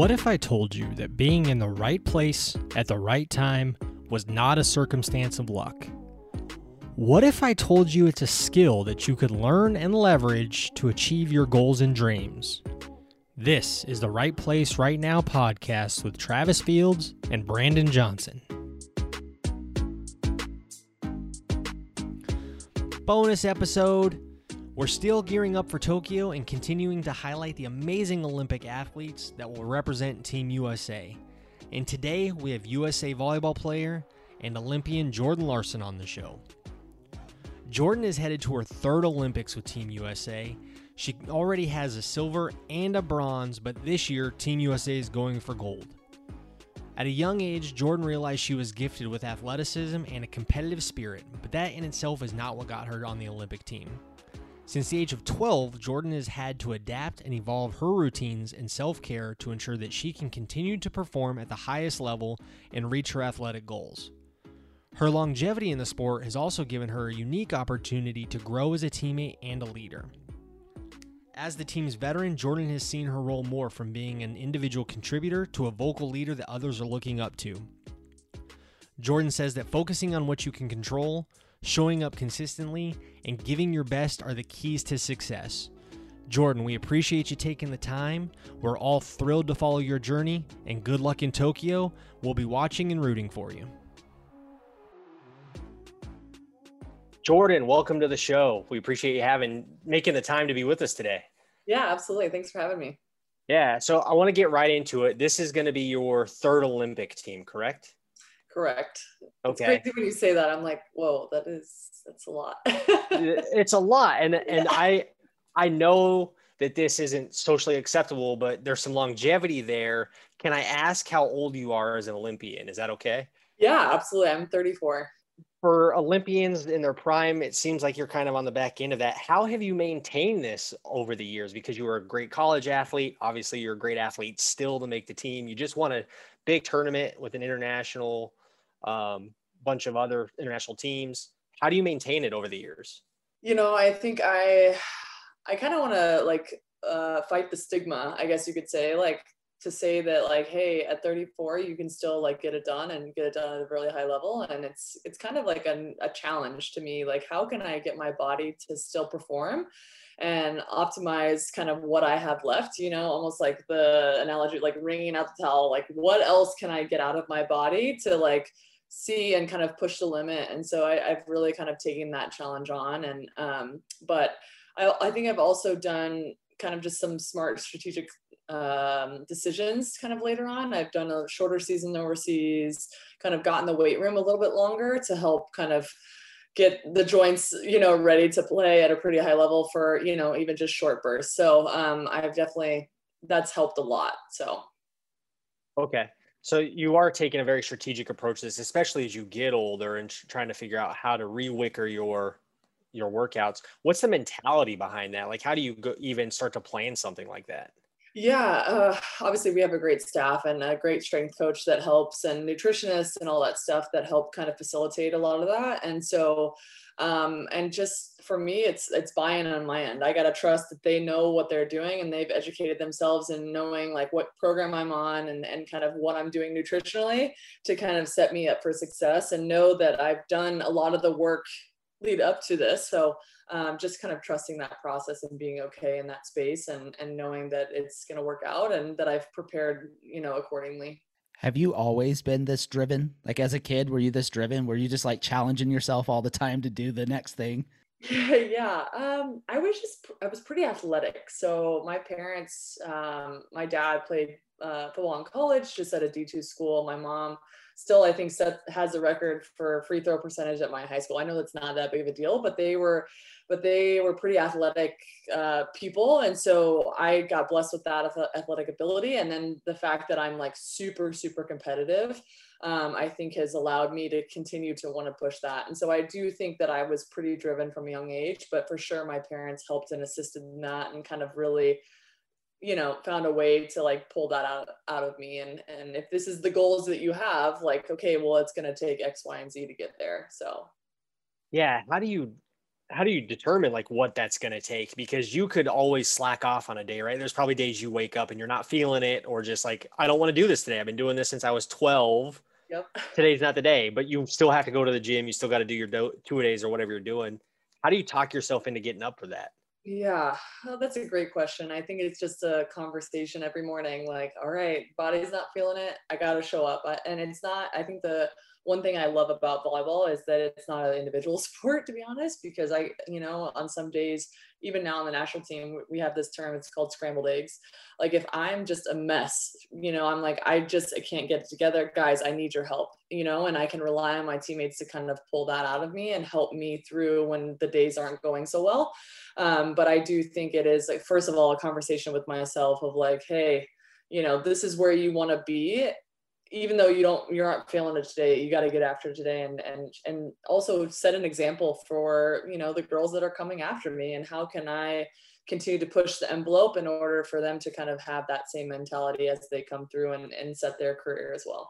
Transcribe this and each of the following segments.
What if I told you that being in the right place at the right time was not a circumstance of luck? What if I told you it's a skill that you could learn and leverage to achieve your goals and dreams? This is the Right Place Right Now podcast with Travis Fields and Brandon Johnson. Bonus episode we're still gearing up for Tokyo and continuing to highlight the amazing Olympic athletes that will represent Team USA. And today we have USA volleyball player and Olympian Jordan Larson on the show. Jordan is headed to her third Olympics with Team USA. She already has a silver and a bronze, but this year Team USA is going for gold. At a young age, Jordan realized she was gifted with athleticism and a competitive spirit, but that in itself is not what got her on the Olympic team. Since the age of 12, Jordan has had to adapt and evolve her routines and self care to ensure that she can continue to perform at the highest level and reach her athletic goals. Her longevity in the sport has also given her a unique opportunity to grow as a teammate and a leader. As the team's veteran, Jordan has seen her role more from being an individual contributor to a vocal leader that others are looking up to. Jordan says that focusing on what you can control, showing up consistently, and giving your best are the keys to success. Jordan, we appreciate you taking the time. We're all thrilled to follow your journey, and good luck in Tokyo. We'll be watching and rooting for you. Jordan, welcome to the show. We appreciate you having making the time to be with us today. Yeah, absolutely. Thanks for having me. Yeah, so I want to get right into it. This is going to be your third Olympic team, correct? Correct. Okay. It's crazy when you say that. I'm like, whoa, that is that's a lot. it's a lot, and and yeah. I I know that this isn't socially acceptable, but there's some longevity there. Can I ask how old you are as an Olympian? Is that okay? Yeah, absolutely. I'm 34. For Olympians in their prime, it seems like you're kind of on the back end of that. How have you maintained this over the years? Because you were a great college athlete. Obviously, you're a great athlete still to make the team. You just won a big tournament with an international um, bunch of other international teams. How do you maintain it over the years? You know, I think I, I kind of want to like uh, fight the stigma, I guess you could say, like to say that like, hey, at 34, you can still like get it done and get it done at a really high level. And it's, it's kind of like a, a challenge to me. Like, how can I get my body to still perform? and optimize kind of what I have left, you know, almost like the analogy, like wringing out the towel, like what else can I get out of my body to like see and kind of push the limit. And so I, have really kind of taken that challenge on. And, um, but I, I think I've also done kind of just some smart strategic um, decisions kind of later on. I've done a shorter season overseas, kind of gotten the weight room a little bit longer to help kind of get the joints, you know, ready to play at a pretty high level for, you know, even just short bursts. So um, I've definitely, that's helped a lot. So. Okay. So you are taking a very strategic approach to this, especially as you get older and trying to figure out how to rewicker your your workouts. What's the mentality behind that? Like, how do you go, even start to plan something like that? Yeah, uh, obviously we have a great staff and a great strength coach that helps, and nutritionists and all that stuff that help kind of facilitate a lot of that. And so um, and just for me it's it's buy-in on my end i gotta trust that they know what they're doing and they've educated themselves in knowing like what program i'm on and, and kind of what i'm doing nutritionally to kind of set me up for success and know that i've done a lot of the work lead up to this so um, just kind of trusting that process and being okay in that space and and knowing that it's going to work out and that i've prepared you know accordingly have you always been this driven? Like as a kid, were you this driven? Were you just like challenging yourself all the time to do the next thing? yeah, um, I was just I was pretty athletic. So my parents, um, my dad played uh, football in college, just at a D two school. My mom still I think set has a record for free throw percentage at my high school. I know that's not that big of a deal, but they were but they were pretty athletic uh, people. And so I got blessed with that athletic ability. And then the fact that I'm like super, super competitive, um, I think has allowed me to continue to want to push that. And so I do think that I was pretty driven from a young age, but for sure my parents helped and assisted in that and kind of really you know found a way to like pull that out out of me and and if this is the goals that you have like okay well it's going to take x y and z to get there so. Yeah how do you how do you determine like what that's going to take? Because you could always slack off on a day right? There's probably days you wake up and you're not feeling it or just like i don't want to do this today. I've been doing this since i was 12 yep. Today's not the day. But you still have to go to the gym. You still got to do your do- two days or whatever you're doing. How do you talk yourself into getting up for that yeah, oh, that's a great question. I think it's just a conversation every morning like, all right, body's not feeling it. I got to show up. And it's not, I think the one thing I love about volleyball is that it's not an individual sport, to be honest, because I, you know, on some days, even now on the national team, we have this term, it's called scrambled eggs. Like if I'm just a mess, you know, I'm like, I just, I can't get it together. Guys, I need your help, you know, and I can rely on my teammates to kind of pull that out of me and help me through when the days aren't going so well. Um, but I do think it is like, first of all, a conversation with myself of like, hey, you know, this is where you want to be even though you don't you aren't feeling it today you got to get after today. And and and also set an example for you know the girls that are coming after me and how can i continue to push the envelope in order for them to kind of have that same mentality as they come through and, and set their career as well.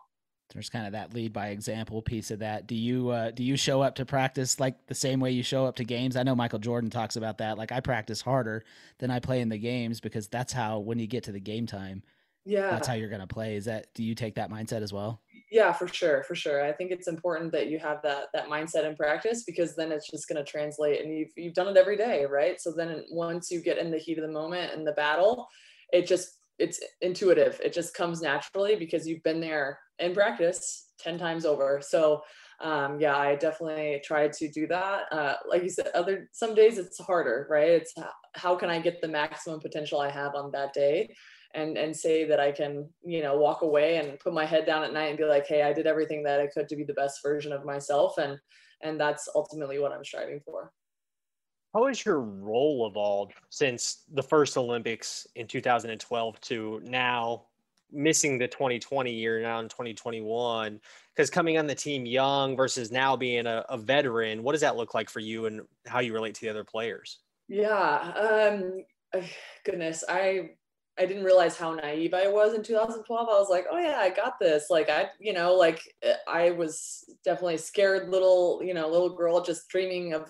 There's kind of that lead by example piece of that. Do you uh, do you show up to practice like the same way you show up to games? I know michael jordan talks about that. Like i practice harder than i play in the games because that's how when you get to the game time yeah. that's how you're going to play. Is that do you take that mindset as well? Yeah for sure for sure. I think it's important that you have that that mindset in practice because then it's just going to translate and you've, you've done it every day right? So then once you get in the heat of the moment and the battle it just it's intuitive. It just comes naturally because you've been there in practice 10 times over. So um, yeah i definitely try to do that. Uh, like you said other some days it's harder right? It's how can i get the maximum potential i have on that day and and say that I can you know walk away and put my head down at night and be like hey I did everything that I could to be the best version of myself and and that's ultimately what I'm striving for. How has your role evolved since the first Olympics in 2012 to now missing the 2020 year now in 2021 because coming on the team young versus now being a, a, veteran what does that look like for you and how you relate to the other players yeah um goodness i I didn't realize how naive I was in 2012. I was like, oh yeah, I got this. Like I, you know, like eh, I was definitely scared little, you know, little girl just dreaming of,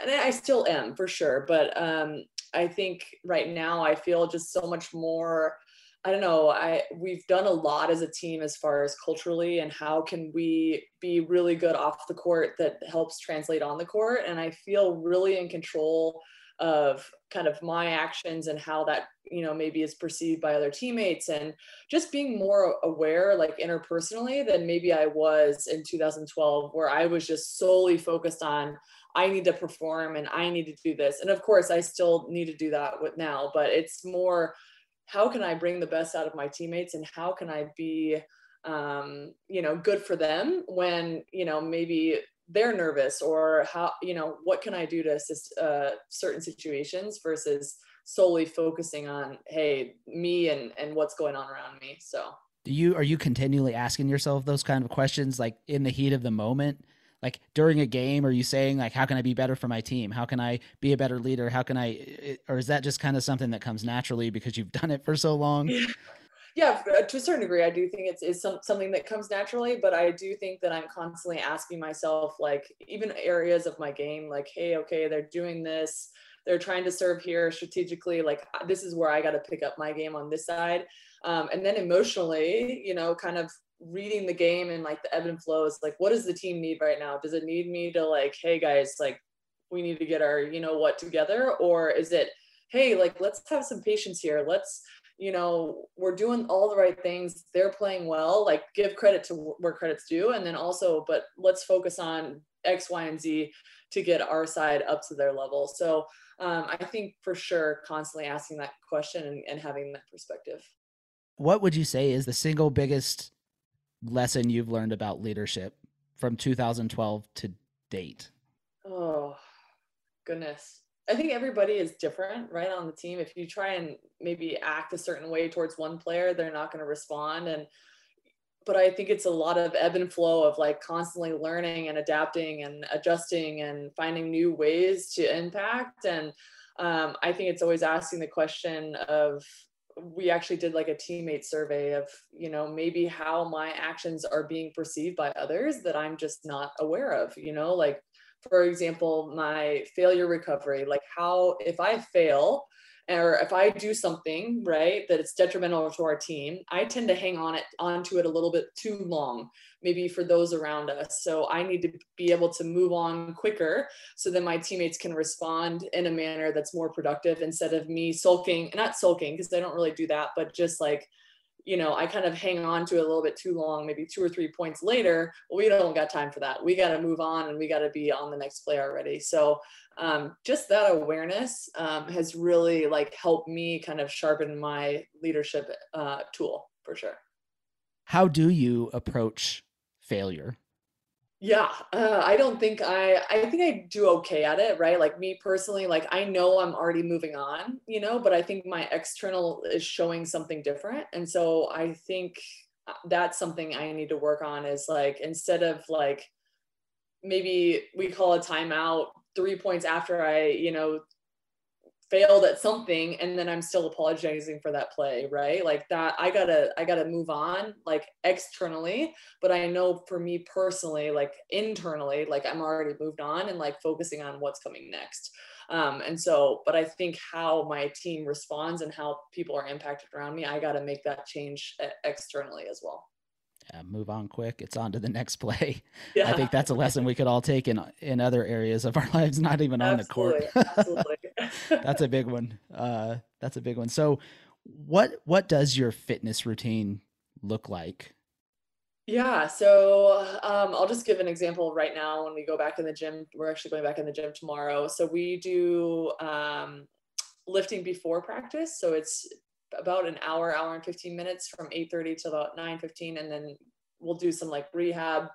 and I still am for sure. But um, I think right now I feel just so much more. I don't know. I we've done a lot as a team as far as culturally and how can we be really good off the court that helps translate on the court. And I feel really in control of kind of my actions and how that you know maybe is perceived by other teammates and just being more aware like interpersonally than maybe i was in 2012 where i was just solely focused on i need to perform and i need to do this. And of course i still need to do that with now but it's more how can i bring the best out of my teammates and how can i be um, you know good for them when you know maybe they're nervous or how you know what can i do to assist uh, certain situations versus solely focusing on hey me and and what's going on around me so. Do you are you continually asking yourself those kind of questions like in the heat of the moment? Like during a game are you saying like how can i be better for my team? How can i be a better leader? How can i or is that just kind of something that comes naturally because you've done it for so long? yeah uh, to a certain degree i do think it's, it's some, something that comes naturally but i do think that i'm constantly asking myself like even areas of my game like hey okay they're doing this they're trying to serve here strategically like this is where i got to pick up my game on this side. Um, and then emotionally you know kind of reading the game and like the ebb and flows like what does the team need right now? Does it need me to like hey guys like we need to get our you know what together or is it hey like let's have some patience here. Let's you know, we're doing all the right things. They're playing well. Like, give credit to where credit's due. And then also, but let's focus on X, Y, and Z to get our side up to their level. So um, I think for sure, constantly asking that question and, and having that perspective. What would you say is the single biggest lesson you've learned about leadership from 2012 to date? Oh, goodness. I think everybody is different, right, on the team. If you try and maybe act a certain way towards one player, they're not going to respond. And but I think it's a lot of ebb and flow of like constantly learning and adapting and adjusting and finding new ways to impact. And um, I think it's always asking the question of we actually did like a teammate survey of you know maybe how my actions are being perceived by others that i'm just not aware of you know like for example, my failure recovery, like how if I fail, or if I do something right that it's detrimental to our team, I tend to hang on it onto it a little bit too long, maybe for those around us. So I need to be able to move on quicker so that my teammates can respond in a manner that's more productive instead of me sulking, not sulking because I don't really do that, but just like you know, I kind of hang on to it a little bit too long, maybe two or three points later. We don't got time for that. We got to move on and we got to be on the next play already. So um, just that awareness um, has really like helped me kind of sharpen my leadership uh, tool for sure. How do you approach failure? Yeah uh, i don't think i i think i do okay at it right? Like me personally like i know i'm already moving on you know but i think my external is showing something different and so i think uh, that's something i need to work on is like instead of like maybe we call a timeout three points after i you know failed at something and then i'm still apologizing for that play right? Like that i gotta i gotta move on like externally but i know for me personally like internally like i'm already moved on and like focusing on what's coming next. Um, and so but i think how my team responds and how people are impacted around me i gotta make that change externally as well yeah, move on quick. It's on to the next play. Yeah. I think that's a lesson we could all take in in other areas of our lives, not even absolutely, on the court. absolutely. that's a big one. Uh, that's a big one. So, what what does your fitness routine look like? Yeah, so um, I'll just give an example right now. When we go back in the gym, we're actually going back in the gym tomorrow. So we do um, lifting before practice. So it's about an hour, hour and 15 minutes from 8.30 to about 9.15. And then we'll do some like rehab,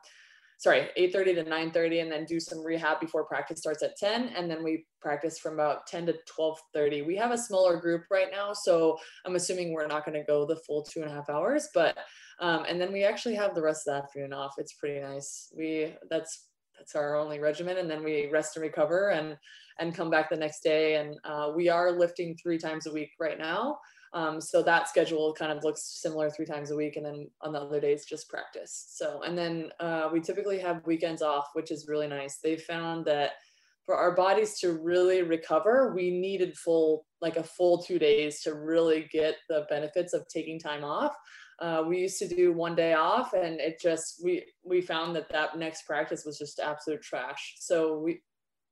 sorry, 8.30 to 9.30 and then do some rehab before practice starts at 10. And then we practice from about 10 to 12.30. We have a smaller group right now. So I'm assuming we're not going to go the full two and a half hours, but, um, and then we actually have the rest of the afternoon off. It's pretty nice. We, that's, that's our only regimen. And then we rest and recover and, and come back the next day. And uh, we are lifting three times a week right now. Um, so that schedule kind of looks similar three times a week, and then on the other days just practice. So and then uh, we typically have weekends off, which is really nice. They found that for our bodies to really recover, we needed full like a full two days to really get the benefits of taking time off. Uh, we used to do one day off, and it just we we found that that next practice was just absolute trash. So we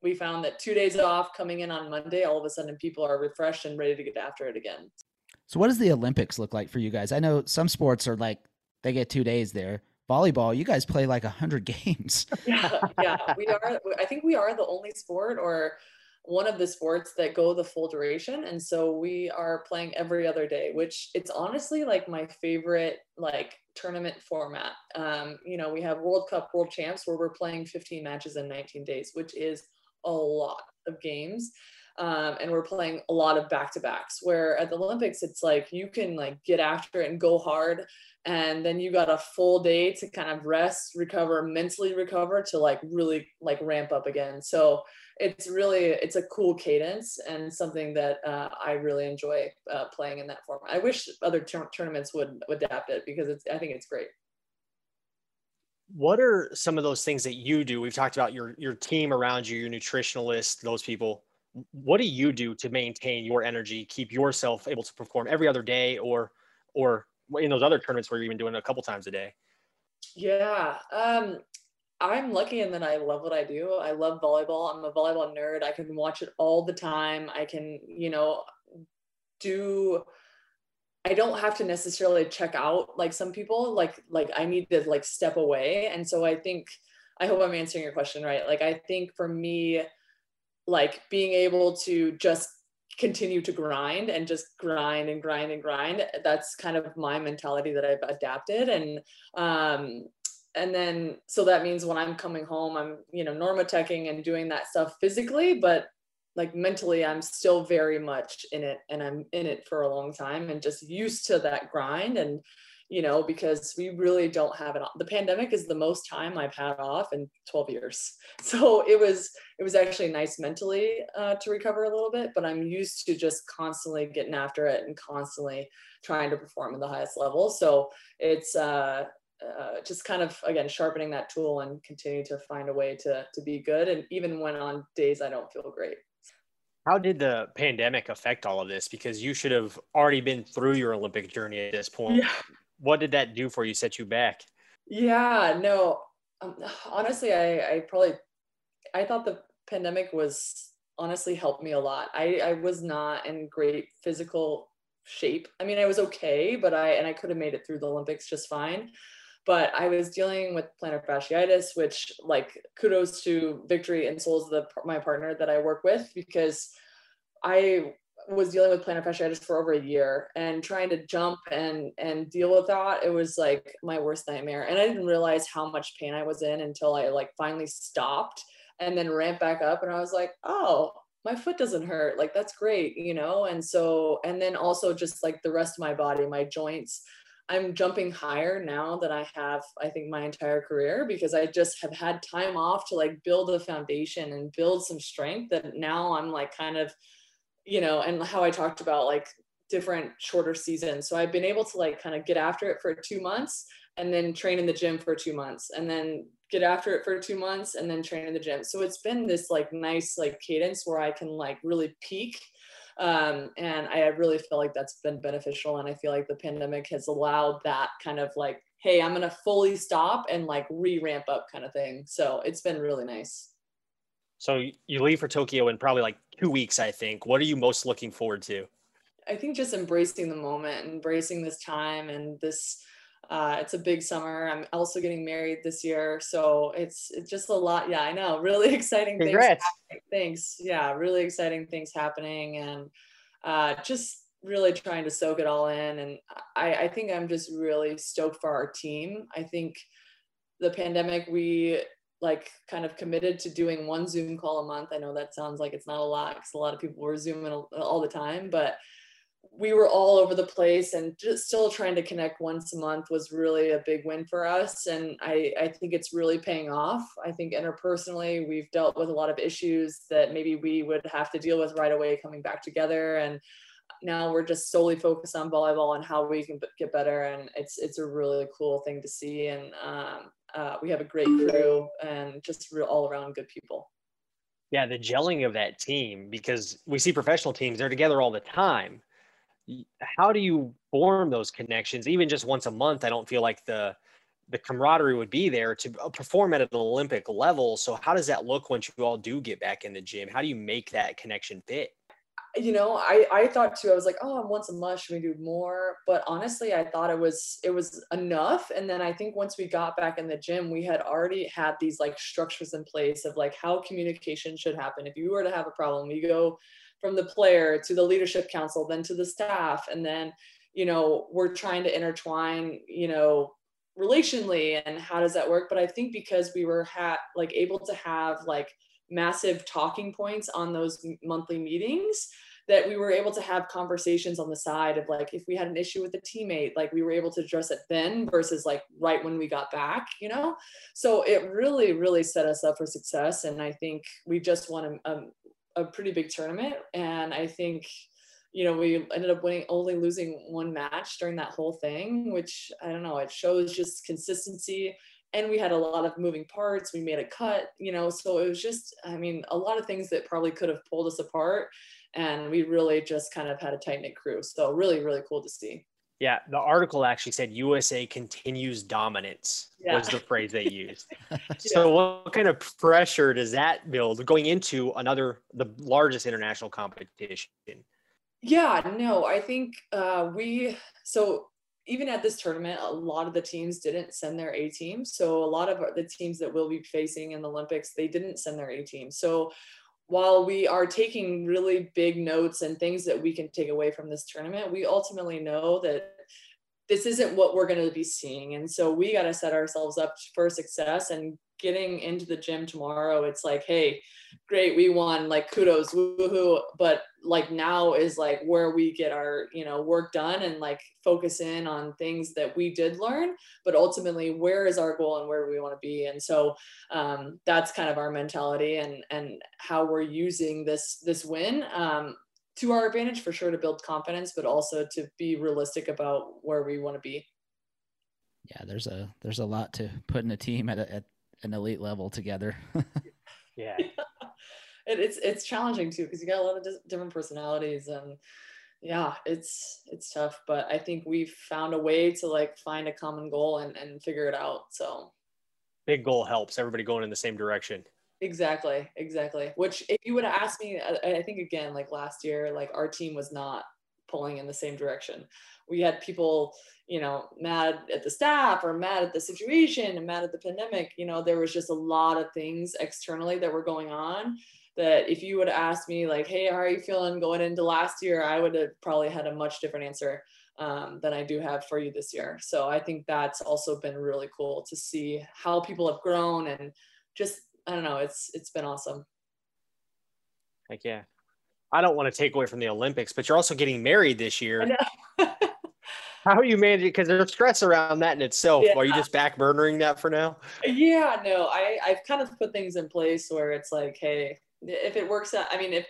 we found that two days off coming in on Monday, all of a sudden people are refreshed and ready to get after it again. So what does the Olympics look like for you guys? I know some sports are like they get two days there. Volleyball, you guys play like a hundred games. yeah, yeah, we are. I think we are the only sport or one of the sports that go the full duration, and so we are playing every other day, which it's honestly like my favorite like tournament format. Um, you know, we have World Cup, World Champs, where we're playing 15 matches in 19 days, which is a lot of games um, and we're playing a lot of back to backs. Where at the Olympics, it's like you can like get after it and go hard, and then you got a full day to kind of rest, recover, mentally recover to like really like ramp up again. So it's really it's a cool cadence and something that uh, I really enjoy uh, playing in that format. I wish other tournaments would, would adapt it because it's I think it's great what are some of those things that you do we've talked about your your team around you your nutritionalist those people what do you do to maintain your energy, keep yourself able to perform every other day or or in those other tournaments where you're even doing it a couple times a day? Yeah. Um I'm lucky in that I love what I do. I love volleyball. I'm a volleyball nerd. I can watch it all the time. I can, you know, do I don't have to necessarily check out like some people like like I need to like step away. And so I think I hope I'm answering your question right. Like I think for me like being able to just continue to grind and just grind and grind and grind that's kind of my mentality that i've adapted. And um and then so that means when i'm coming home i'm you know NormaTecing and doing that stuff physically but like mentally i'm still very much in it and i'm in it for a long time and just used to that grind. And you know, because we really don't have it. The pandemic is the most time I've had off in 12 years. So it was, it was actually nice mentally uh, to recover a little bit, but I'm used to just constantly getting after it and constantly trying to perform at the highest level. So it's, uh, uh, just kind of again sharpening that tool and continue to find a way to to be good and even when on days i don't feel great how did the pandemic affect all of this because you should have already been through your olympic journey at this point yeah. What did that do for you set you back? Yeah no um, honestly i i probably i thought the pandemic was honestly helped me a lot. I i was not in great physical shape. I mean i was okay but i and i could have made it through the olympics just fine. But I was dealing with plantar fasciitis, which like kudos to Victory and Souls, the my partner that I work with, because I was dealing with plantar fasciitis for over a year and trying to jump and and deal with that it was like my worst nightmare. And i didn't realize how much pain i was in until i like finally stopped and then ramped back up and i was like oh my foot doesn't hurt. Like that's great you know? And so and then also just like the rest of my body my joints. I'm jumping higher now than I have, I think, my entire career because I just have had time off to like build a foundation and build some strength that now I'm like kind of, you know, and how I talked about like different shorter seasons. So I've been able to like kind of get after it for two months and then train in the gym for two months and then get after it for two months and then train in the gym. So it's been this like nice like cadence where I can like really peak um, and I really feel like that's been beneficial. And I feel like the pandemic has allowed that kind of like, hey, I'm going to fully stop and like re ramp up kind of thing. So it's been really nice. So you leave for Tokyo in probably like two weeks, I think. What are you most looking forward to? I think just embracing the moment, embracing this time and this uh, it's a big summer. I'm also getting married this year, so it's it's just a lot. Yeah, I know. Really exciting Congrats. things. Thanks. Yeah, really exciting things happening, and uh, just really trying to soak it all in. And I, I think I'm just really stoked for our team. I think the pandemic we like kind of committed to doing one Zoom call a month. I know that sounds like it's not a lot because a lot of people were zooming all the time, but we were all over the place and just still trying to connect once a month was really a big win for us and I, I think it's really paying off i think interpersonally we've dealt with a lot of issues that maybe we would have to deal with right away coming back together and now we're just solely focused on volleyball and how we can get better and it's it's a really cool thing to see and um, uh, we have a great crew and just real all around good people. Yeah the gelling of that team because we see professional teams they're together all the time. How do you form those connections? Even just once a month i don't feel like the the camaraderie would be there to uh, perform at an olympic level. So how does that look once you all do get back in the gym? How do you make that connection fit you know i i thought too i was like oh i'm once a month should we do more but honestly i thought it was it was enough and then i think once we got back in the gym we had already had these like structures in place of like how communication should happen if you were to have a problem we go from the player to the leadership council, then to the staff. And then, you know, we're trying to intertwine, you know, relationally and how does that work? But I think because we were ha- like able to have like massive talking points on those monthly meetings, that we were able to have conversations on the side of like if we had an issue with a teammate like we were able to address it then versus like right when we got back you know so it really really set us up for success and i think we just won a, um, a pretty big tournament. And I think, you know, we ended up winning only losing one match during that whole thing, which I don't know, it shows just consistency. And we had a lot of moving parts. We made a cut, you know, so it was just, I mean, a lot of things that probably could have pulled us apart. And we really just kind of had a tight knit crew. So really, really cool to see. Yeah, the article actually said USA continues dominance yeah. was the phrase they used. so what kind of pressure does that build going into another the largest international competition? Yeah, no, I think uh, we so even at this tournament, a lot of the teams didn't send their A team. So a lot of the teams that we'll be facing in the Olympics, they didn't send their A team. So while we are taking really big notes and things that we can take away from this tournament, we ultimately know that this isn't what we're going to be seeing. And so we got to set ourselves up for success and getting into the gym tomorrow. It's like, hey, great, we won, like kudos, woohoo. But like now is like where we get our, you know, work done and like focus in on things that we did learn, but ultimately where is our goal and where do we want to be? And so um, that's kind of our mentality and and how we're using this this win. Um, to our advantage for sure to build confidence, but also to be realistic about where we want to be. Yeah, there's a there's a lot to put in a team at, a, at an elite level together. yeah. It, it's it's challenging too because you got a lot of different personalities and yeah it's it's tough but i think we've found a way to like find a common goal and, and figure it out so. Big goal helps everybody going in the same direction. Exactly exactly which if you would have asked me I, I think again like last year like our team was not pulling in the same direction. We had people you know mad at the staff or mad at the situation and mad at the pandemic you know there was just a lot of things externally that were going on that if you would have asked me like hey how are you feeling going into last year? I would have probably had a much different answer um, than i do have for you this year. So i think that's also been really cool to see how people have grown and just i don't know it's it's been awesome. Like yeah. I don't want to take away from the olympics but you're also getting married this year. How are you managing because there's stress around that in itself. Yeah. are you just back burnering that for now? Yeah no i i've kind of put things in place where it's like hey if it works out, I mean, if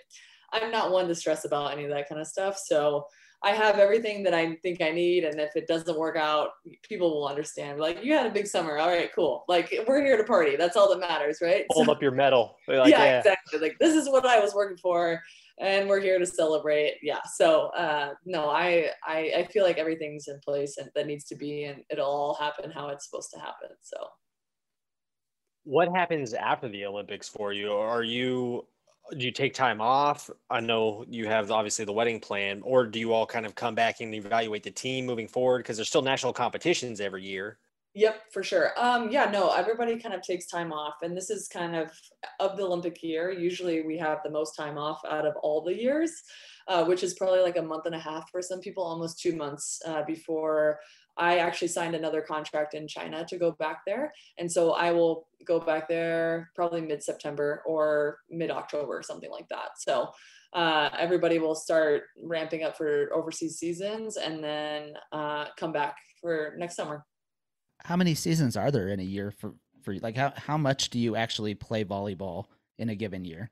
I'm not one to stress about any of that kind of stuff. So I have everything that I think I need. And if it doesn't work out, people will understand. Like, you had a big summer. All right, cool. Like, we're here to party. That's all that matters, right? Hold so, up your medal. Like, yeah, yeah, exactly. Like, this is what I was working for. And we're here to celebrate. Yeah. So, uh, no, I, I, I feel like everything's in place and that needs to be, and it'll all happen how it's supposed to happen. So, what happens after the Olympics for you? Are you do you take time off? I know you have obviously the wedding plan, or do you all kind of come back and evaluate the team moving forward because there's still national competitions every year? Yep, for sure. Um, yeah, no, everybody kind of takes time off, and this is kind of of the Olympic year. Usually, we have the most time off out of all the years, uh, which is probably like a month and a half for some people, almost two months uh, before I actually signed another contract in China to go back there. And so I will go back there probably mid September or mid October, something like that. So uh, everybody will start ramping up for overseas seasons and then uh, come back for next summer. How many seasons are there in a year for, for like how, how much do you actually play volleyball in a given year?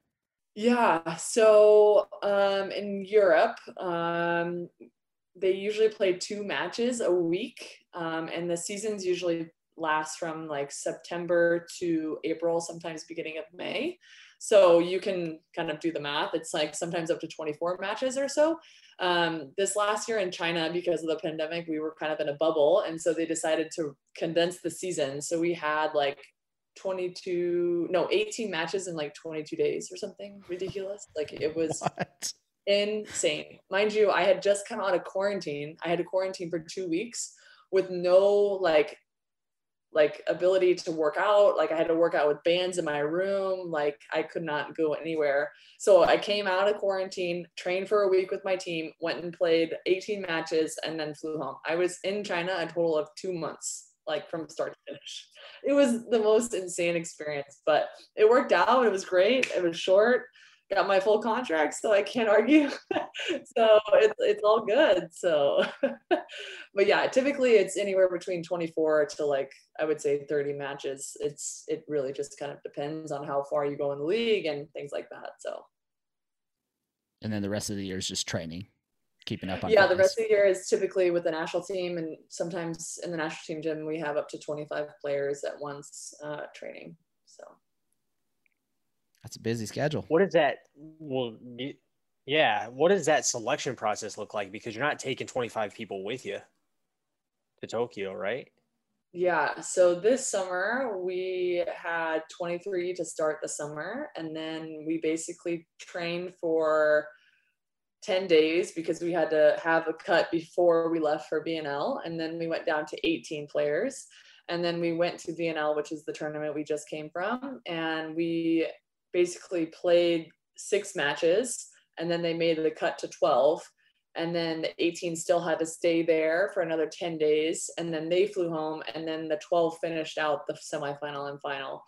Yeah, so um, in Europe, um, they usually play two matches a week, um, and the seasons usually last from like September to April, sometimes beginning of May. So you can kind of do the math. It's like sometimes up to 24 matches or so. Um, this last year in China, because of the pandemic, we were kind of in a bubble. And so they decided to condense the season. So we had like 22, no, 18 matches in like 22 days or something ridiculous. Like it was. What? Insane. Mind you, I had just come out of quarantine. I had to quarantine for two weeks with no like like ability to work out. Like i had to work out with bands in my room. Like i could not go anywhere. So i came out of quarantine trained for a week with my team went and played 18 matches and then flew home. I was in china a total of two months like from start to finish. It was the most insane experience but it worked out. It was great. It was short got my full contract, so I can't argue. so it's it's all good. So, but yeah, typically it's anywhere between 24 to like I would say 30 matches. It's it really just kind of depends on how far you go in the league and things like that. So. And then the rest of the year is just training, keeping up on. Yeah, fitness. the rest of the year is typically with the national team, and sometimes in the national team gym we have up to 25 players at once uh, training. So. That's a busy schedule. What is that? Well, yeah. What does that selection process look like? Because you're not taking 25 people with you to Tokyo, right? Yeah. So this summer we had 23 to start the summer, and then we basically trained for 10 days because we had to have a cut before we left for VNL, and then we went down to 18 players. And then we went to VNL, which is the tournament we just came from, and we basically played six matches and then they made the cut to 12 and then the 18 still had to stay there for another 10 days and then they flew home and then the 12 finished out the semifinal and final.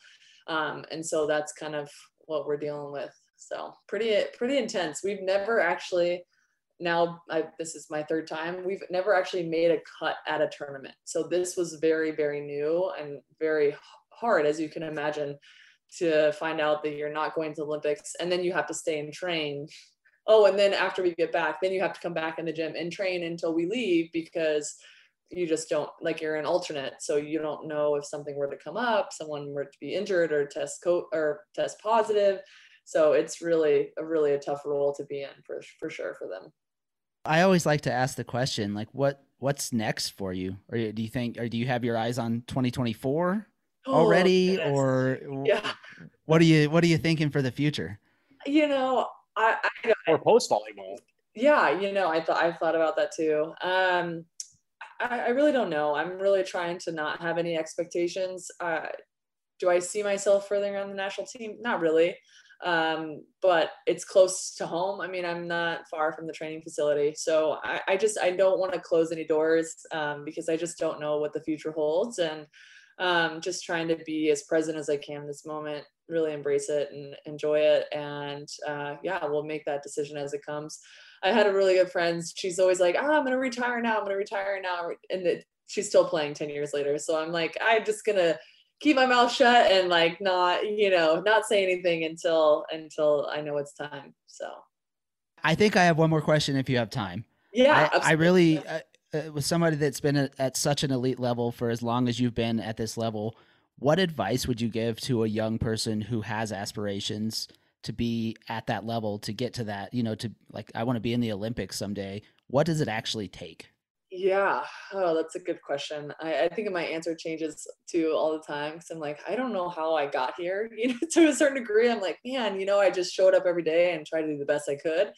Um, and so that's kind of what we're dealing with. So pretty pretty intense. We've never actually now I, this is my third time we've never actually made a cut at a tournament. So this was very very new and very hard as you can imagine to find out that you're not going to Olympics and then you have to stay and train. Oh, and then after we get back, then you have to come back in the gym and train until we leave because you just don't like you're an alternate so you don't know if something were to come up someone were to be injured or test co- or test positive. So it's really a really a tough role to be in for for sure for them. I always like to ask the question like what what's next for you? Or do you think or do you have your eyes on 2024 already oh, or yeah. what are you what are you thinking for the future? You know i, I or post volleyball yeah you know i thought i've thought about that too. Um I, I really don't know. I'm really trying to not have any expectations. Uh do i see myself furthering on the national team? Not really. Um, but it's close to home. I mean, I'm not far from the training facility, so I, I just I don't want to close any doors um, because I just don't know what the future holds, and um, just trying to be as present as I can in this moment, really embrace it and enjoy it, and uh, yeah, we'll make that decision as it comes. I had a really good friend. She's always like, "Ah, I'm gonna retire now. I'm gonna retire now," and it, she's still playing ten years later. So I'm like, I'm just gonna keep my mouth shut and like not you know not say anything until until i know it's time so i think i have one more question if you have time yeah i, I really uh, uh, with somebody that's been at, at such an elite level for as long as you've been at this level what advice would you give to a young person who has aspirations to be at that level to get to that you know to like i want to be in the olympics someday what does it actually take yeah. Oh, that's a good question. I, I think my answer changes too all the time because I'm like, I don't know how I got here. You know, to a certain degree, I'm like, man, you know, I just showed up every day and tried to do the best I could.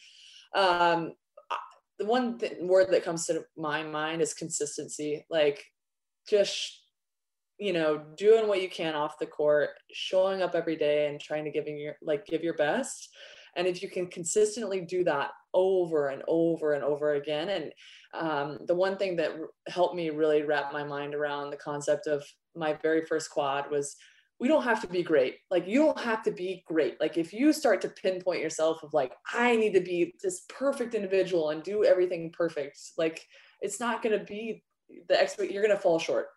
Um, the one th- word that comes to my mind is consistency. Like, just you know, doing what you can off the court, showing up every day and trying to give your like give your best. And if you can consistently do that over and over and over again, and um, the one thing that helped me really wrap my mind around the concept of my very first quad was we don't have to be great. Like you don't have to be great. Like if you start to pinpoint yourself of like, I need to be this perfect individual and do everything perfect, like it's not going to be the expert, you're going to fall short.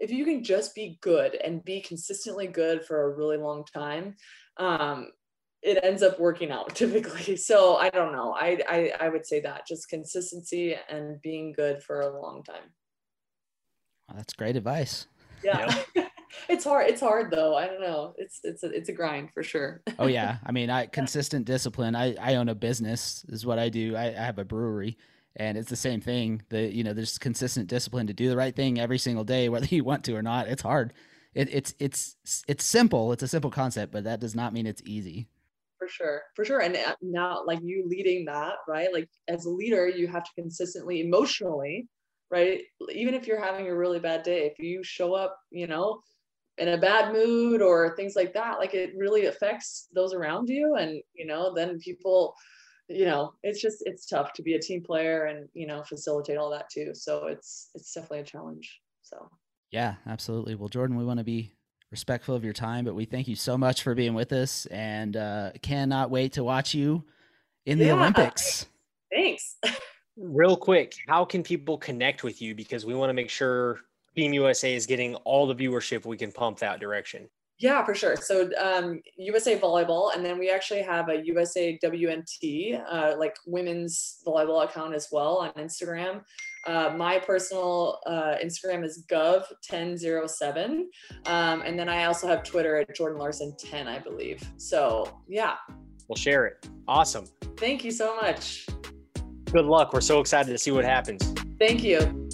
If you can just be good and be consistently good for a really long time, um, it ends up working out typically. So I don't know. I, I I would say that just consistency and being good for a long time. Well, that's great advice. Yeah. it's hard. It's hard though. I don't know. It's it's a it's a grind for sure. oh yeah. I mean, I consistent discipline. I I own a business is what I do. I, I have a brewery and it's the same thing. The you know, there's consistent discipline to do the right thing every single day, whether you want to or not. It's hard. It, it's it's it's simple. It's a simple concept, but that does not mean it's easy for sure for sure and uh, now like you leading that right like as a leader you have to consistently emotionally right even if you're having a really bad day if you show up you know in a bad mood or things like that like it really affects those around you and you know then people you know it's just it's tough to be a team player and you know facilitate all that too so it's it's definitely a challenge so yeah absolutely well jordan we want to be respectful of your time, but we thank you so much for being with us and uh, cannot wait to watch you in the yeah. Olympics. Thanks. Real quick, how can people connect with you? Because we want to make sure Team USA is getting all the viewership we can pump that direction. Yeah, for sure. So um, USA Volleyball, and then we actually have a USA WNT, uh, like women's volleyball account as well on Instagram. Uh, my personal uh, Instagram is gov1007. Um, and then I also have Twitter at Jordan Larson 10, I believe. So yeah. We'll share it. Awesome. Thank you so much. Good luck. We're so excited to see what happens. Thank you.